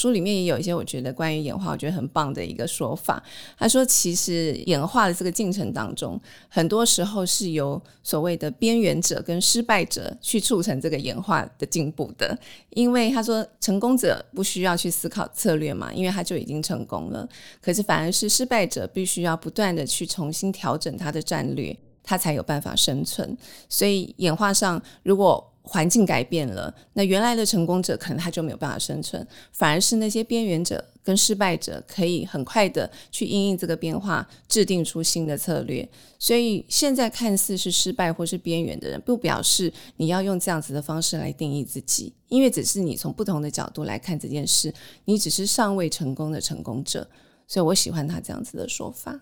书里面也有一些我觉得关于演化，我觉得很棒的一个说法。他说，其实演化的这个进程当中，很多时候是由所谓的边缘者跟失败者去促成这个演化的进步的。因为他说，成功者不需要去思考策略嘛，因为他就已经成功了。可是反而是失败者必须要不断的去重新调整他的战略，他才有办法生存。所以演化上，如果环境改变了，那原来的成功者可能他就没有办法生存，反而是那些边缘者跟失败者可以很快的去因应这个变化，制定出新的策略。所以现在看似是失败或是边缘的人，不表示你要用这样子的方式来定义自己，因为只是你从不同的角度来看这件事，你只是尚未成功的成功者。所以我喜欢他这样子的说法。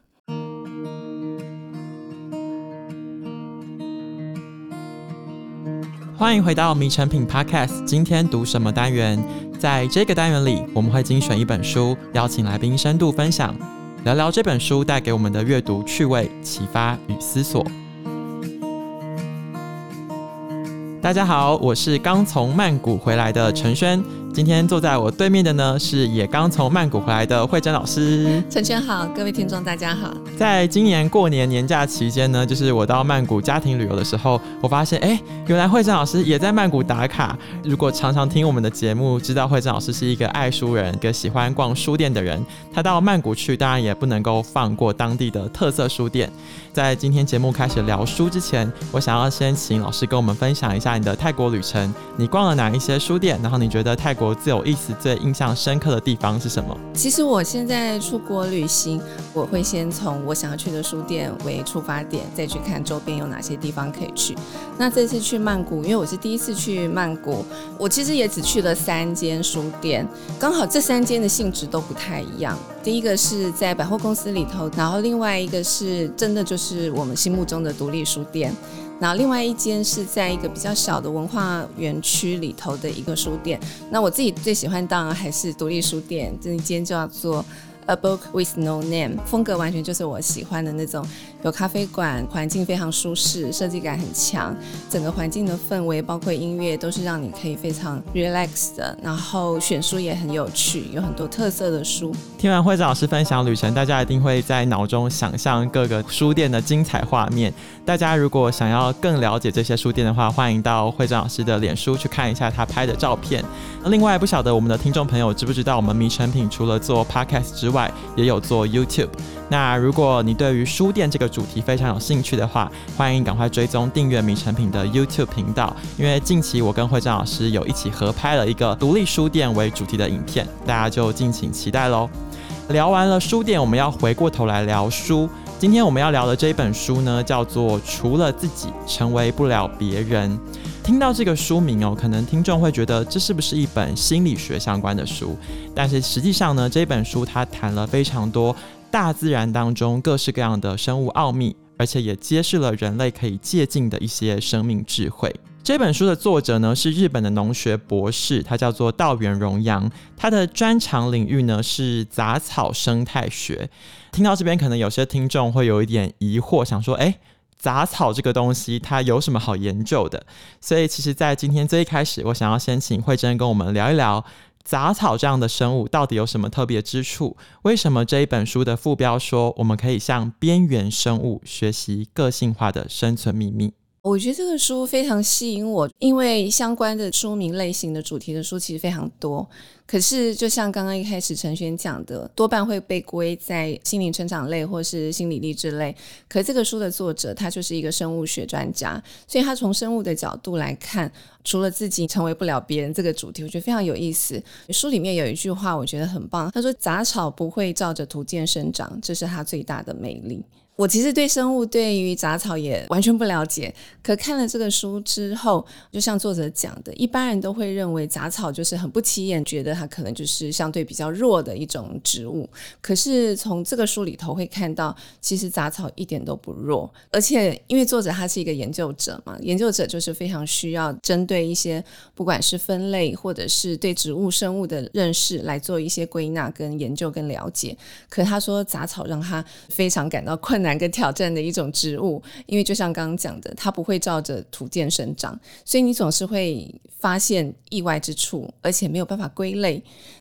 欢迎回到迷成品 Podcast。今天读什么单元？在这个单元里，我们会精选一本书，邀请来宾深度分享，聊聊这本书带给我们的阅读趣味、启发与思索。大家好，我是刚从曼谷回来的陈轩。今天坐在我对面的呢，是也刚从曼谷回来的慧珍老师。陈轩好，各位听众大家好。在今年过年年假期间呢，就是我到曼谷家庭旅游的时候，我发现，哎，原来慧珍老师也在曼谷打卡。如果常常听我们的节目，知道慧珍老师是一个爱书人，一个喜欢逛书店的人。他到曼谷去，当然也不能够放过当地的特色书店。在今天节目开始聊书之前，我想要先请老师跟我们分享一下你的泰国旅程。你逛了哪一些书店？然后你觉得泰国最有意思、最印象深刻的地方是什么？其实我现在出国旅行，我会先从我想要去的书店为出发点，再去看周边有哪些地方可以去。那这次去曼谷，因为我是第一次去曼谷，我其实也只去了三间书店，刚好这三间的性质都不太一样。第一个是在百货公司里头，然后另外一个是真的就是我们心目中的独立书店。然后另外一间是在一个比较小的文化园区里头的一个书店。那我自己最喜欢当然还是独立书店，这一间叫做 A Book with No Name，风格完全就是我喜欢的那种。有咖啡馆，环境非常舒适，设计感很强，整个环境的氛围包括音乐都是让你可以非常 relax 的。然后选书也很有趣，有很多特色的书。听完会长老师分享旅程，大家一定会在脑中想象各个书店的精彩画面。大家如果想要更了解这些书店的话，欢迎到会长老师的脸书去看一下他拍的照片。另外，不晓得我们的听众朋友知不知道，我们迷成品除了做 podcast 之外，也有做 YouTube。那如果你对于书店这个主题非常有兴趣的话，欢迎赶快追踪订阅名成品的 YouTube 频道，因为近期我跟慧珍老师有一起合拍了一个独立书店为主题的影片，大家就敬请期待喽。聊完了书店，我们要回过头来聊书。今天我们要聊的这一本书呢，叫做《除了自己，成为不了别人》。听到这个书名哦，可能听众会觉得这是不是一本心理学相关的书？但是实际上呢，这本书它谈了非常多。大自然当中各式各样的生物奥秘，而且也揭示了人类可以借鉴的一些生命智慧。这本书的作者呢，是日本的农学博士，他叫做稻垣荣阳，他的专长领域呢是杂草生态学。听到这边，可能有些听众会有一点疑惑，想说：诶，杂草这个东西它有什么好研究的？所以，其实，在今天最一开始，我想要先请慧珍跟我们聊一聊。杂草这样的生物到底有什么特别之处？为什么这一本书的副标说我们可以向边缘生物学习个性化的生存秘密？我觉得这个书非常吸引我，因为相关的书名类型的主题的书其实非常多。可是，就像刚刚一开始陈轩讲的，多半会被归在心灵成长类或是心理励志类。可这个书的作者他就是一个生物学专家，所以他从生物的角度来看，除了自己成为不了别人这个主题，我觉得非常有意思。书里面有一句话我觉得很棒，他说：“杂草不会照着图鉴生长，这是它最大的魅力。”我其实对生物、对于杂草也完全不了解，可看了这个书之后，就像作者讲的，一般人都会认为杂草就是很不起眼，觉得它可能就是相对比较弱的一种植物。可是从这个书里头会看到，其实杂草一点都不弱，而且因为作者他是一个研究者嘛，研究者就是非常需要针对一些不管是分类或者是对植物生物的认识来做一些归纳跟研究跟了解。可他说杂草让他非常感到困难。跟挑战的一种植物，因为就像刚刚讲的，它不会照着土建生长，所以你总是会发现意外之处，而且没有办法归类。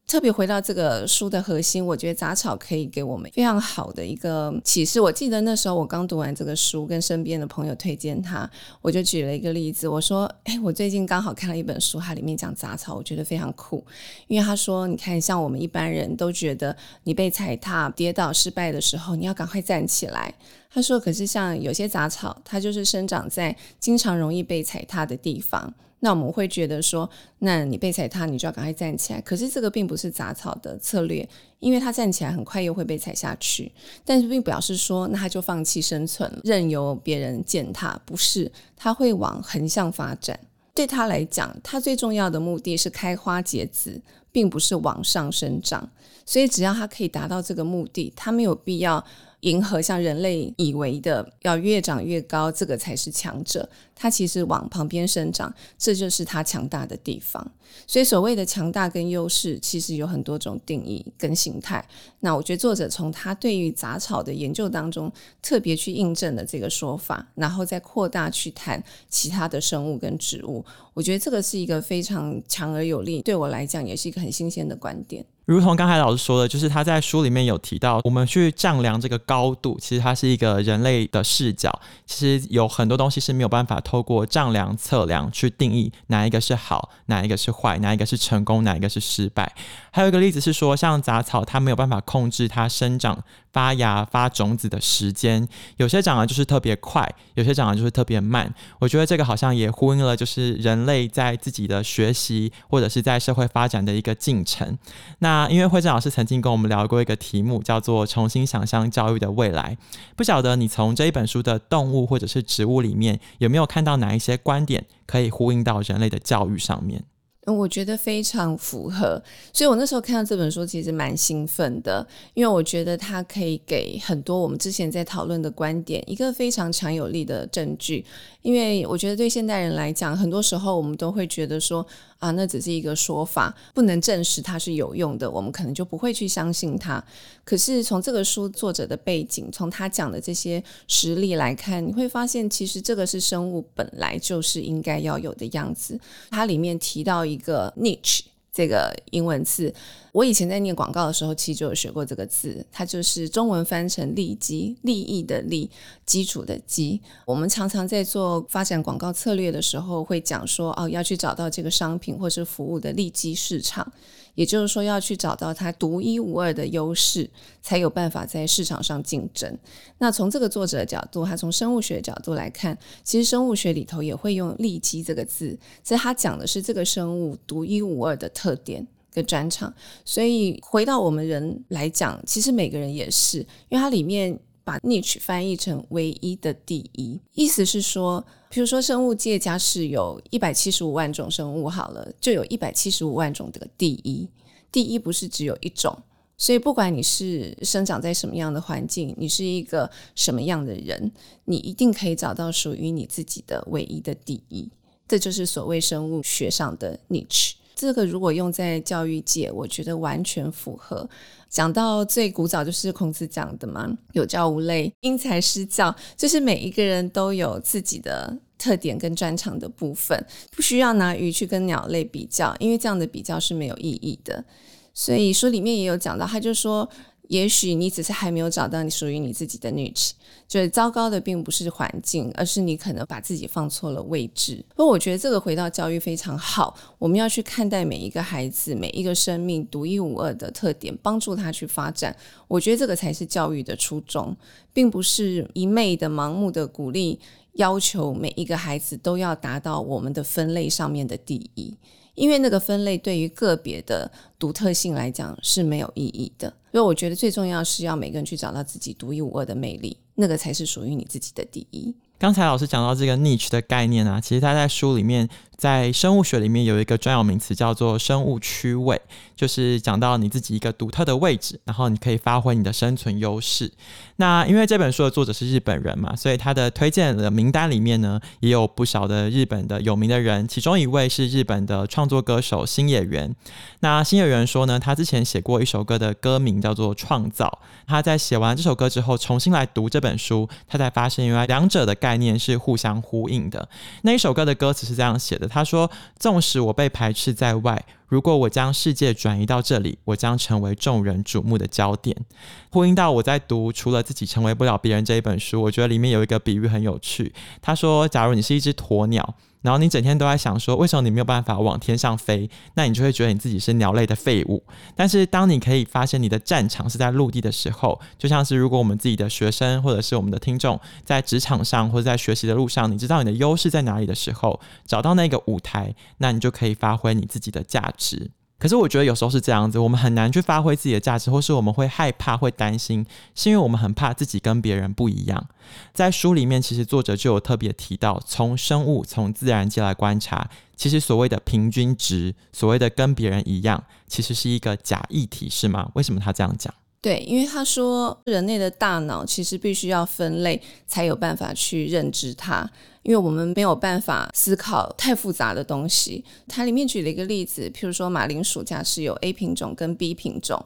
特别回到这个书的核心，我觉得杂草可以给我们非常好的一个启示。我记得那时候我刚读完这个书，跟身边的朋友推荐他，我就举了一个例子，我说：“哎，我最近刚好看了一本书，它里面讲杂草，我觉得非常酷。因为他说，你看，像我们一般人都觉得，你被踩踏、跌倒、失败的时候，你要赶快站起来。他说，可是像有些杂草，它就是生长在经常容易被踩踏的地方。”那我们会觉得说，那你被踩踏，你就要赶快站起来。可是这个并不是杂草的策略，因为它站起来很快又会被踩下去。但是并表示说，那它就放弃生存，任由别人践踏。不是，它会往横向发展。对它来讲，它最重要的目的是开花结籽，并不是往上生长。所以只要它可以达到这个目的，它没有必要。迎合像人类以为的要越长越高，这个才是强者。它其实往旁边生长，这就是它强大的地方。所以所谓的强大跟优势，其实有很多种定义跟形态。那我觉得作者从他对于杂草的研究当中，特别去印证了这个说法，然后再扩大去谈其他的生物跟植物。我觉得这个是一个非常强而有力，对我来讲也是一个很新鲜的观点。如同刚才老师说的，就是他在书里面有提到，我们去丈量这个高度，其实它是一个人类的视角。其实有很多东西是没有办法透过丈量测量去定义哪一个是好，哪一个是坏，哪一个是成功，哪一个是失败。还有一个例子是说，像杂草，它没有办法控制它生长。发芽、发种子的时间，有些长得就是特别快，有些长得就是特别慢。我觉得这个好像也呼应了，就是人类在自己的学习或者是在社会发展的一个进程。那因为惠贞老师曾经跟我们聊过一个题目，叫做“重新想象教育的未来”。不晓得你从这一本书的动物或者是植物里面，有没有看到哪一些观点可以呼应到人类的教育上面？我觉得非常符合，所以我那时候看到这本书，其实蛮兴奋的，因为我觉得它可以给很多我们之前在讨论的观点一个非常强有力的证据。因为我觉得对现代人来讲，很多时候我们都会觉得说啊，那只是一个说法，不能证实它是有用的，我们可能就不会去相信它。可是从这个书作者的背景，从他讲的这些实例来看，你会发现，其实这个是生物本来就是应该要有的样子。它里面提到一一个 niche 这个英文字。我以前在念广告的时候，其实就有学过这个字，它就是中文翻成利基，利益的利，基础的基。我们常常在做发展广告策略的时候，会讲说，哦，要去找到这个商品或是服务的利基市场，也就是说，要去找到它独一无二的优势，才有办法在市场上竞争。那从这个作者的角度，他从生物学角度来看，其实生物学里头也会用利基这个字，所以他讲的是这个生物独一无二的特点。的专长，所以回到我们人来讲，其实每个人也是，因为它里面把 niche 翻译成唯一的第一，意思是说，比如说生物界假设有一百七十五万种生物，好了，就有一百七十五万种的第一，第一不是只有一种，所以不管你是生长在什么样的环境，你是一个什么样的人，你一定可以找到属于你自己的唯一的第一，这就是所谓生物学上的 niche。这个如果用在教育界，我觉得完全符合。讲到最古早，就是孔子讲的嘛，“有教无类，因材施教”，就是每一个人都有自己的特点跟专长的部分，不需要拿鱼去跟鸟类比较，因为这样的比较是没有意义的。所以书里面也有讲到，他就说。也许你只是还没有找到你属于你自己的 niche，就是糟糕的并不是环境，而是你可能把自己放错了位置。不过我觉得这个回到教育非常好，我们要去看待每一个孩子、每一个生命独一无二的特点，帮助他去发展。我觉得这个才是教育的初衷，并不是一昧的盲目的鼓励，要求每一个孩子都要达到我们的分类上面的第一。因为那个分类对于个别的独特性来讲是没有意义的，所以我觉得最重要是要每个人去找到自己独一无二的魅力，那个才是属于你自己的第一。刚才老师讲到这个 niche 的概念啊，其实他在书里面在生物学里面有一个专有名词叫做生物区位，就是讲到你自己一个独特的位置，然后你可以发挥你的生存优势。那因为这本书的作者是日本人嘛，所以他的推荐的名单里面呢，也有不少的日本的有名的人，其中一位是日本的创作歌手星野源。那星野源说呢，他之前写过一首歌的歌名叫做《创造》，他在写完这首歌之后，重新来读这本书，他才发现原来两者的概念是互相呼应的。那一首歌的歌词是这样写的。他说：“纵使我被排斥在外，如果我将世界转移到这里，我将成为众人瞩目的焦点。”呼应到我在读《除了自己成为不了别人》这一本书，我觉得里面有一个比喻很有趣。他说：“假如你是一只鸵鸟。”然后你整天都在想说，为什么你没有办法往天上飞？那你就会觉得你自己是鸟类的废物。但是当你可以发现你的战场是在陆地的时候，就像是如果我们自己的学生或者是我们的听众在职场上或者在学习的路上，你知道你的优势在哪里的时候，找到那个舞台，那你就可以发挥你自己的价值。可是我觉得有时候是这样子，我们很难去发挥自己的价值，或是我们会害怕、会担心，是因为我们很怕自己跟别人不一样。在书里面，其实作者就有特别提到，从生物、从自然界来观察，其实所谓的平均值，所谓的跟别人一样，其实是一个假议题，是吗？为什么他这样讲？对，因为他说人类的大脑其实必须要分类，才有办法去认知它。因为我们没有办法思考太复杂的东西。它里面举了一个例子，譬如说马铃薯，假设有 A 品种跟 B 品种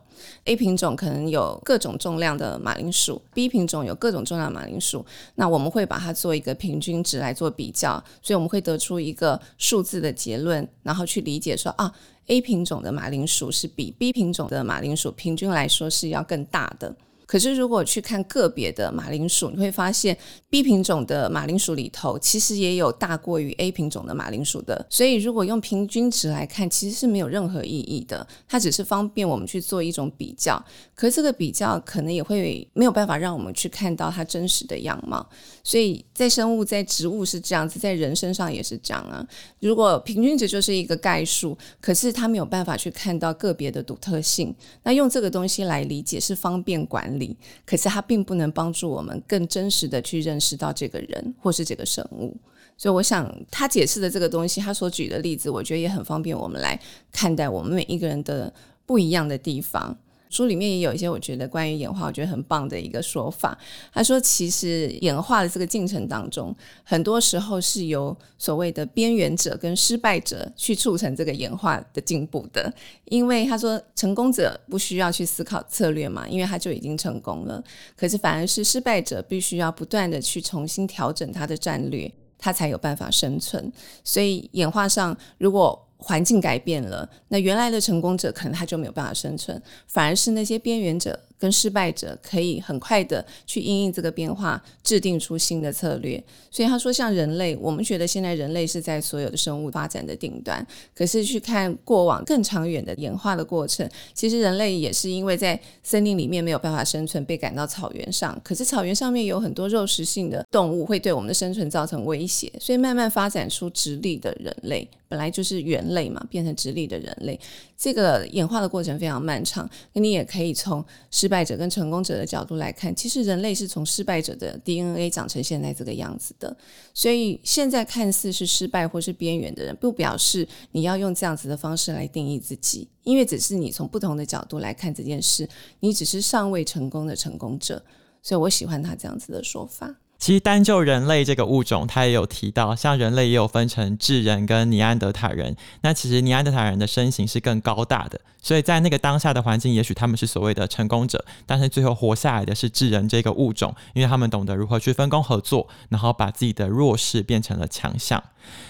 ，A 品种可能有各种重量的马铃薯，B 品种有各种重量马铃薯。那我们会把它做一个平均值来做比较，所以我们会得出一个数字的结论，然后去理解说啊，A 品种的马铃薯是比 B 品种的马铃薯平均来说是要更大的。可是，如果去看个别的马铃薯，你会发现 B 品种的马铃薯里头，其实也有大过于 A 品种的马铃薯的。所以，如果用平均值来看，其实是没有任何意义的。它只是方便我们去做一种比较，可是这个比较可能也会没有办法让我们去看到它真实的样貌。所以在生物、在植物是这样子，在人身上也是这样啊。如果平均值就是一个概数，可是它没有办法去看到个别的独特性，那用这个东西来理解是方便管理。可是它并不能帮助我们更真实的去认识到这个人或是这个生物，所以我想他解释的这个东西，他所举的例子，我觉得也很方便我们来看待我们每一个人的不一样的地方。书里面也有一些我觉得关于演化，我觉得很棒的一个说法。他说，其实演化的这个进程当中，很多时候是由所谓的边缘者跟失败者去促成这个演化的进步的。因为他说，成功者不需要去思考策略嘛，因为他就已经成功了。可是反而是失败者必须要不断的去重新调整他的战略，他才有办法生存。所以演化上，如果环境改变了，那原来的成功者可能他就没有办法生存，反而是那些边缘者。跟失败者可以很快的去因应这个变化，制定出新的策略。所以他说，像人类，我们觉得现在人类是在所有的生物发展的顶端，可是去看过往更长远的演化的过程，其实人类也是因为在森林里面没有办法生存，被赶到草原上。可是草原上面有很多肉食性的动物会对我们的生存造成威胁，所以慢慢发展出直立的人类，本来就是猿类嘛，变成直立的人类。这个演化的过程非常漫长，那你也可以从失败者跟成功者的角度来看，其实人类是从失败者的 DNA 长成现在这个样子的。所以现在看似是失败或是边缘的人，不表示你要用这样子的方式来定义自己，因为只是你从不同的角度来看这件事，你只是尚未成功的成功者。所以我喜欢他这样子的说法。其实单就人类这个物种，他也有提到，像人类也有分成智人跟尼安德塔人。那其实尼安德塔人的身形是更高大的。所以在那个当下的环境，也许他们是所谓的成功者，但是最后活下来的是智人这个物种，因为他们懂得如何去分工合作，然后把自己的弱势变成了强项。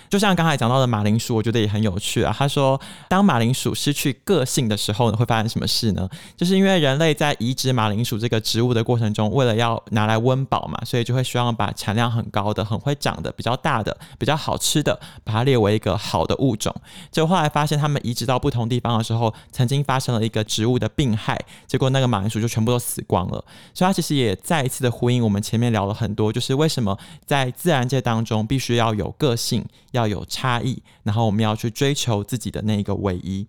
就像刚才讲到的马铃薯，我觉得也很有趣啊。他说，当马铃薯失去个性的时候呢，会发生什么事呢？就是因为人类在移植马铃薯这个植物的过程中，为了要拿来温饱嘛，所以就会希望把产量很高的、很会长的、比较大的、比较好吃的，把它列为一个好的物种。结果后来发现，他们移植到不同地方的时候，曾经发生了一个植物的病害，结果那个马铃薯就全部都死光了。所以它其实也再一次的呼应我们前面聊了很多，就是为什么在自然界当中必须要有个性，要有差异，然后我们要去追求自己的那一个唯一。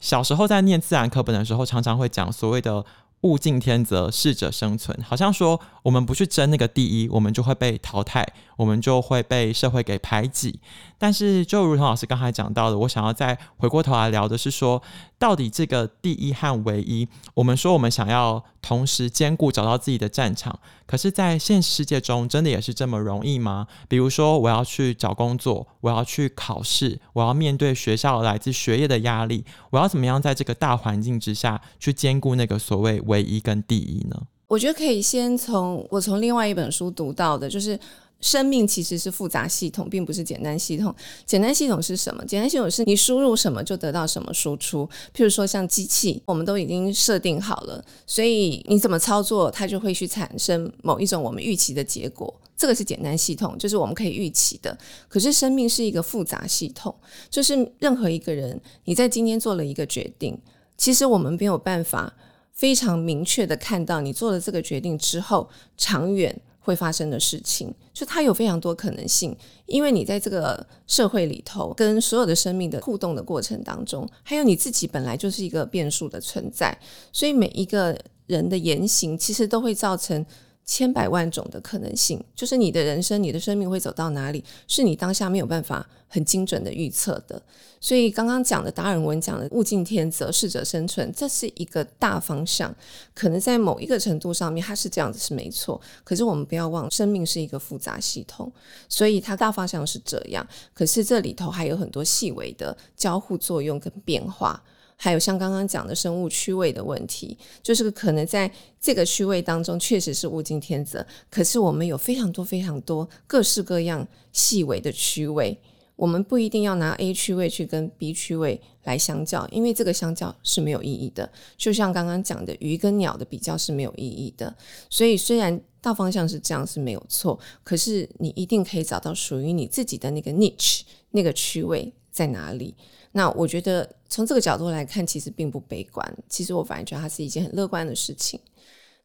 小时候在念自然课本的时候，常常会讲所谓的。物竞天择，适者生存。好像说，我们不去争那个第一，我们就会被淘汰；我们就会被社会给排挤。但是，就如同老师刚才讲到的，我想要再回过头来聊的是说，到底这个第一和唯一，我们说我们想要同时兼顾，找到自己的战场，可是，在现实世界中，真的也是这么容易吗？比如说，我要去找工作，我要去考试，我要面对学校来自学业的压力，我要怎么样在这个大环境之下去兼顾那个所谓唯一跟第一呢？我觉得可以先从我从另外一本书读到的，就是。生命其实是复杂系统，并不是简单系统。简单系统是什么？简单系统是你输入什么就得到什么输出。譬如说像机器，我们都已经设定好了，所以你怎么操作，它就会去产生某一种我们预期的结果。这个是简单系统，就是我们可以预期的。可是生命是一个复杂系统，就是任何一个人，你在今天做了一个决定，其实我们没有办法非常明确的看到你做了这个决定之后长远。会发生的事情，就它有非常多可能性，因为你在这个社会里头，跟所有的生命的互动的过程当中，还有你自己本来就是一个变数的存在，所以每一个人的言行其实都会造成。千百万种的可能性，就是你的人生、你的生命会走到哪里，是你当下没有办法很精准的预测的。所以刚刚讲的达尔文讲的“物竞天择，适者生存”，这是一个大方向。可能在某一个程度上面，它是这样子是没错。可是我们不要忘，生命是一个复杂系统，所以它大方向是这样。可是这里头还有很多细微的交互作用跟变化。还有像刚刚讲的生物区位的问题，就是可能在这个区位当中确实是物竞天择，可是我们有非常多非常多各式各样细微的区位，我们不一定要拿 A 区位去跟 B 区位来相较，因为这个相较是没有意义的。就像刚刚讲的鱼跟鸟的比较是没有意义的，所以虽然大方向是这样是没有错，可是你一定可以找到属于你自己的那个 niche，那个区位在哪里。那我觉得从这个角度来看，其实并不悲观。其实我反而觉得它是一件很乐观的事情。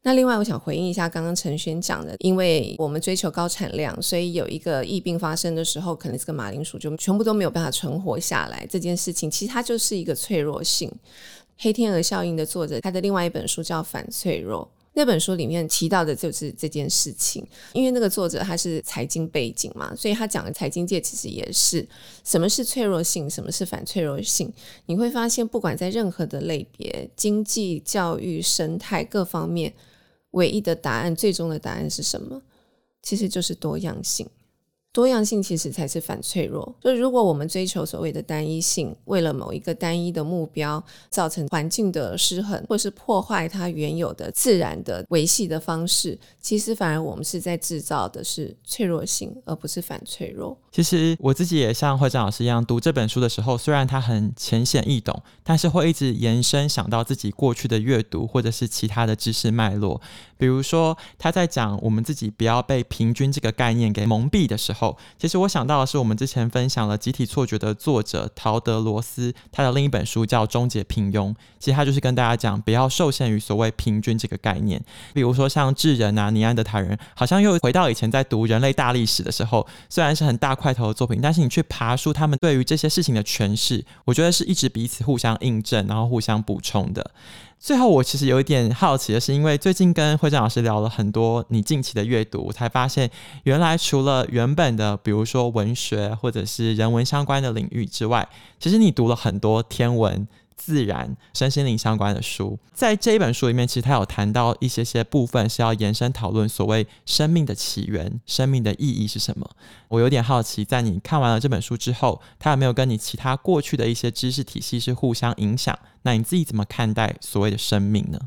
那另外，我想回应一下刚刚陈轩讲的，因为我们追求高产量，所以有一个疫病发生的时候，可能这个马铃薯就全部都没有办法存活下来。这件事情其实它就是一个脆弱性。黑天鹅效应的作者，他的另外一本书叫《反脆弱》。那本书里面提到的就是这件事情，因为那个作者他是财经背景嘛，所以他讲的财经界其实也是什么是脆弱性，什么是反脆弱性。你会发现，不管在任何的类别，经济、教育、生态各方面，唯一的答案，最终的答案是什么？其实就是多样性。多样性其实才是反脆弱。就是如果我们追求所谓的单一性，为了某一个单一的目标，造成环境的失衡，或是破坏它原有的自然的维系的方式，其实反而我们是在制造的是脆弱性，而不是反脆弱。其实我自己也像惠贞老师一样，读这本书的时候，虽然它很浅显易懂，但是会一直延伸想到自己过去的阅读或者是其他的知识脉络。比如说他在讲我们自己不要被平均这个概念给蒙蔽的时候。其实我想到的是，我们之前分享了《集体错觉》的作者陶德罗斯，他的另一本书叫《终结平庸》。其实他就是跟大家讲，不要受限于所谓平均这个概念。比如说像智人啊、尼安德塔人，好像又回到以前在读人类大历史的时候，虽然是很大块头的作品，但是你去爬书他们对于这些事情的诠释，我觉得是一直彼此互相印证，然后互相补充的。最后，我其实有一点好奇的是，因为最近跟会长老师聊了很多你近期的阅读，我才发现原来除了原本的，比如说文学或者是人文相关的领域之外，其实你读了很多天文。自然、身心灵相关的书，在这一本书里面，其实他有谈到一些些部分是要延伸讨论所谓生命的起源、生命的意义是什么。我有点好奇，在你看完了这本书之后，他有没有跟你其他过去的一些知识体系是互相影响？那你自己怎么看待所谓的生命呢？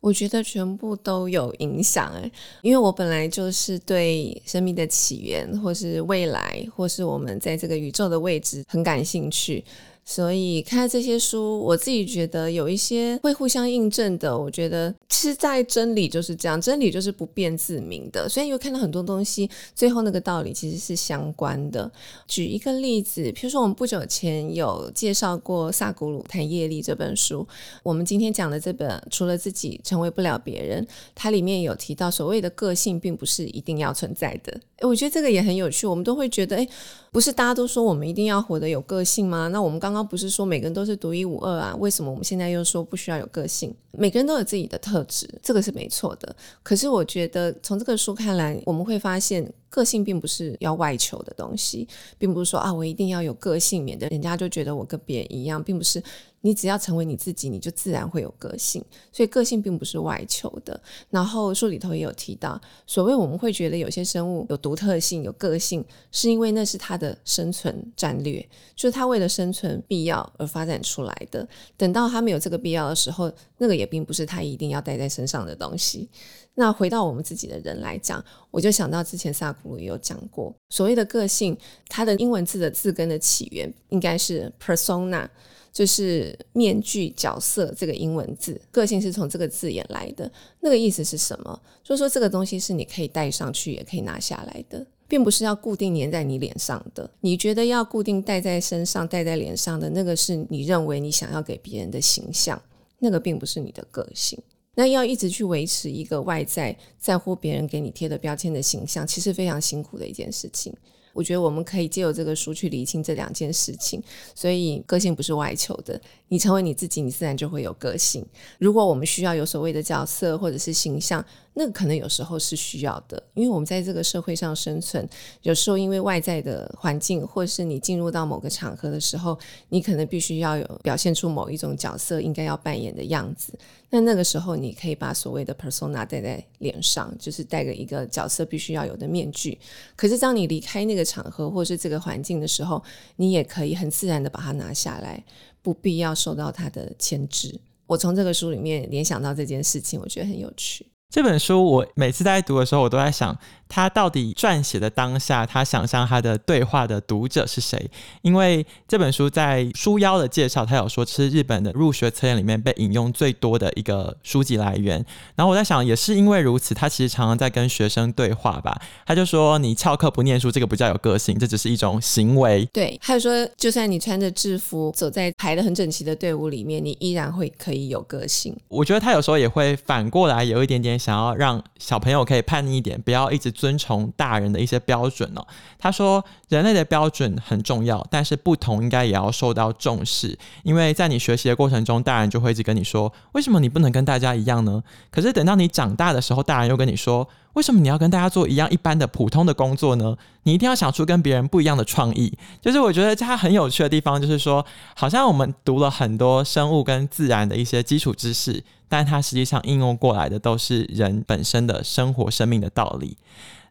我觉得全部都有影响哎，因为我本来就是对生命的起源，或是未来，或是我们在这个宇宙的位置很感兴趣。所以看这些书，我自己觉得有一些会互相印证的。我觉得其实，在真理就是这样，真理就是不辩自明的。所以你会看到很多东西，最后那个道理其实是相关的。举一个例子，譬如说我们不久前有介绍过萨古鲁谈业力这本书，我们今天讲的这本《除了自己成为不了别人》，它里面有提到所谓的个性并不是一定要存在的。诶，我觉得这个也很有趣。我们都会觉得，诶，不是大家都说我们一定要活得有个性吗？那我们刚刚刚不是说每个人都是独一无二啊？为什么我们现在又说不需要有个性？每个人都有自己的特质，这个是没错的。可是我觉得从这个书看来，我们会发现个性并不是要外求的东西，并不是说啊，我一定要有个性，免得人家就觉得我跟别人一样，并不是。你只要成为你自己，你就自然会有个性。所以个性并不是外求的。然后书里头也有提到，所谓我们会觉得有些生物有独特性、有个性，是因为那是它的生存战略，就是它为了生存必要而发展出来的。等到它没有这个必要的时候，那个也并不是它一定要带在身上的东西。那回到我们自己的人来讲，我就想到之前萨古鲁也有讲过，所谓的个性，它的英文字的字根的起源应该是 persona。就是面具角色这个英文字，个性是从这个字眼来的。那个意思是什么？就是说这个东西是你可以戴上去，也可以拿下来的，并不是要固定粘在你脸上的。你觉得要固定戴在身上、戴在脸上的那个，是你认为你想要给别人的形象，那个并不是你的个性。那要一直去维持一个外在在乎别人给你贴的标签的形象，其实非常辛苦的一件事情。我觉得我们可以借由这个书去理清这两件事情，所以个性不是外求的，你成为你自己，你自然就会有个性。如果我们需要有所谓的角色或者是形象，那可能有时候是需要的，因为我们在这个社会上生存，有时候因为外在的环境，或是你进入到某个场合的时候，你可能必须要有表现出某一种角色应该要扮演的样子。那那个时候，你可以把所谓的 persona 戴在脸上，就是戴个一个角色必须要有的面具。可是当你离开那个场合或是这个环境的时候，你也可以很自然的把它拿下来，不必要受到它的牵制。我从这个书里面联想到这件事情，我觉得很有趣。这本书我每次在读的时候，我都在想，他到底撰写的当下，他想象他的对话的读者是谁？因为这本书在书腰的介绍，他有说是日本的入学测验里面被引用最多的一个书籍来源。然后我在想，也是因为如此，他其实常常在跟学生对话吧。他就说：“你翘课不念书，这个不叫有个性，这只是一种行为。”对，还有说，就算你穿着制服走在排的很整齐的队伍里面，你依然会可以有个性。我觉得他有时候也会反过来有一点点。想要让小朋友可以叛逆一点，不要一直遵从大人的一些标准哦。他说，人类的标准很重要，但是不同应该也要受到重视。因为在你学习的过程中，大人就会一直跟你说，为什么你不能跟大家一样呢？可是等到你长大的时候，大人又跟你说，为什么你要跟大家做一样一般的普通的工作呢？你一定要想出跟别人不一样的创意。就是我觉得它很有趣的地方，就是说，好像我们读了很多生物跟自然的一些基础知识，但它实际上应用过来的都是人本身的生活、生命的道理。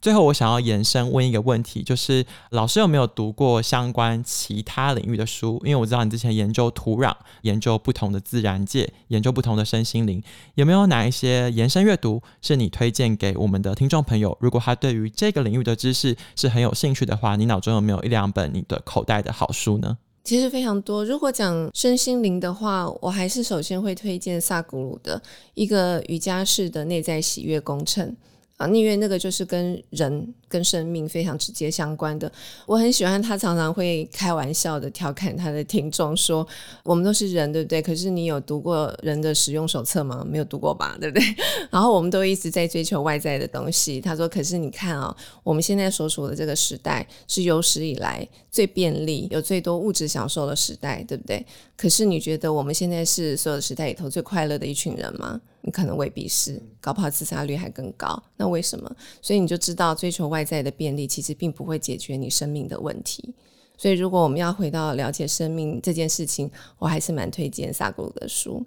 最后，我想要延伸问一个问题，就是老师有没有读过相关其他领域的书？因为我知道你之前研究土壤，研究不同的自然界，研究不同的身心灵，有没有哪一些延伸阅读是你推荐给我们的听众朋友？如果他对于这个领域的知识是很有兴趣的话，你脑中有没有一两本你的口袋的好书呢？其实非常多。如果讲身心灵的话，我还是首先会推荐萨古鲁的一个瑜伽式的内在喜悦工程。啊，因为那个就是跟人跟生命非常直接相关的。我很喜欢他常常会开玩笑的调侃他的听众说：“我们都是人，对不对？可是你有读过人的使用手册吗？没有读过吧，对不对？” 然后我们都一直在追求外在的东西。他说：“可是你看啊，我们现在所处的这个时代是有史以来最便利、有最多物质享受的时代，对不对？可是你觉得我们现在是所有时代里头最快乐的一群人吗？”你可能未必是，搞不好自杀率还更高。那为什么？所以你就知道，追求外在的便利，其实并不会解决你生命的问题。所以，如果我们要回到了解生命这件事情，我还是蛮推荐萨古鲁的书。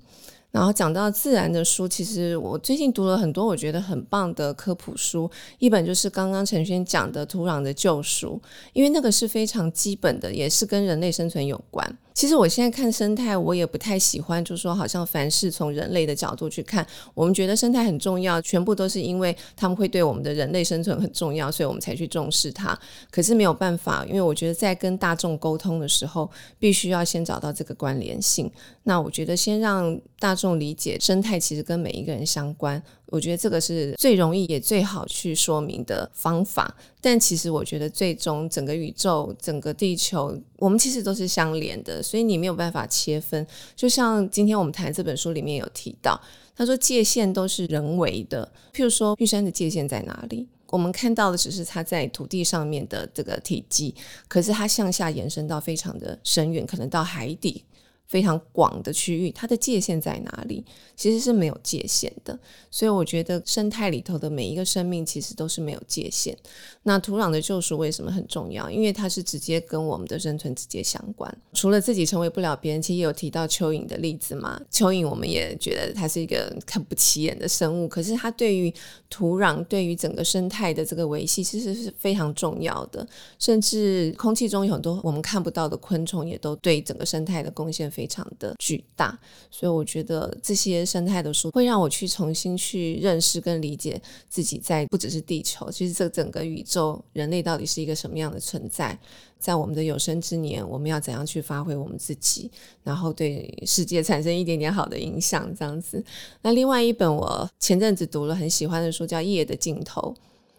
然后讲到自然的书，其实我最近读了很多我觉得很棒的科普书。一本就是刚刚陈轩讲的《土壤的救赎》，因为那个是非常基本的，也是跟人类生存有关。其实我现在看生态，我也不太喜欢，就是说好像凡事从人类的角度去看。我们觉得生态很重要，全部都是因为他们会对我们的人类生存很重要，所以我们才去重视它。可是没有办法，因为我觉得在跟大众沟通的时候，必须要先找到这个关联性。那我觉得先让大众理解生态其实跟每一个人相关。我觉得这个是最容易也最好去说明的方法，但其实我觉得最终整个宇宙、整个地球，我们其实都是相连的，所以你没有办法切分。就像今天我们谈这本书里面有提到，他说界限都是人为的，譬如说玉山的界限在哪里？我们看到的只是它在土地上面的这个体积，可是它向下延伸到非常的深远，可能到海底。非常广的区域，它的界限在哪里？其实是没有界限的。所以我觉得生态里头的每一个生命其实都是没有界限。那土壤的救赎为什么很重要？因为它是直接跟我们的生存直接相关。除了自己成为不了别人，其实也有提到蚯蚓的例子嘛。蚯蚓我们也觉得它是一个看不起眼的生物，可是它对于土壤、对于整个生态的这个维系，其实是非常重要的。甚至空气中有很多我们看不到的昆虫，也都对整个生态的贡献。非常的巨大，所以我觉得这些生态的书会让我去重新去认识跟理解自己在不只是地球，其实这整个宇宙，人类到底是一个什么样的存在？在我们的有生之年，我们要怎样去发挥我们自己，然后对世界产生一点点好的影响？这样子。那另外一本我前阵子读了很喜欢的书，叫《夜的尽头》，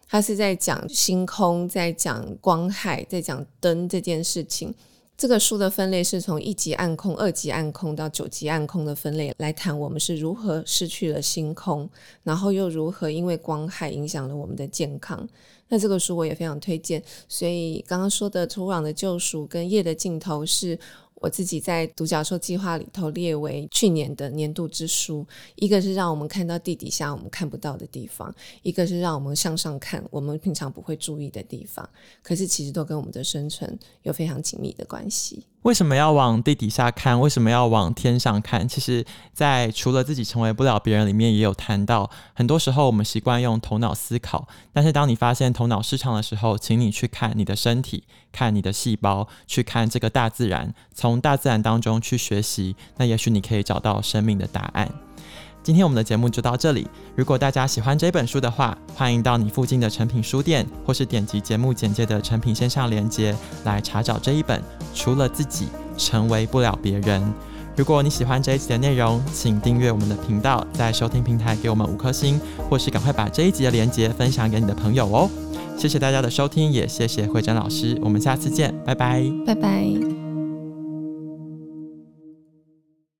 它是在讲星空，在讲光害，在讲灯这件事情。这个书的分类是从一级暗空、二级暗空到九级暗空的分类来谈，我们是如何失去了星空，然后又如何因为光害影响了我们的健康。那这个书我也非常推荐。所以刚刚说的《土壤的救赎》跟《夜的尽头》是。我自己在独角兽计划里头列为去年的年度之书，一个是让我们看到地底下我们看不到的地方，一个是让我们向上看我们平常不会注意的地方，可是其实都跟我们的生存有非常紧密的关系。为什么要往地底下看？为什么要往天上看？其实，在除了自己成为不了别人里面，也有谈到，很多时候我们习惯用头脑思考，但是当你发现头脑失常的时候，请你去看你的身体，看你的细胞，去看这个大自然，从大自然当中去学习，那也许你可以找到生命的答案。今天我们的节目就到这里。如果大家喜欢这本书的话，欢迎到你附近的诚品书店，或是点击节目简介的诚品线上连接来查找这一本《除了自己，成为不了别人》。如果你喜欢这一集的内容，请订阅我们的频道，在收听平台给我们五颗星，或是赶快把这一集的连接分享给你的朋友哦。谢谢大家的收听，也谢谢慧珍老师。我们下次见，拜拜，拜拜。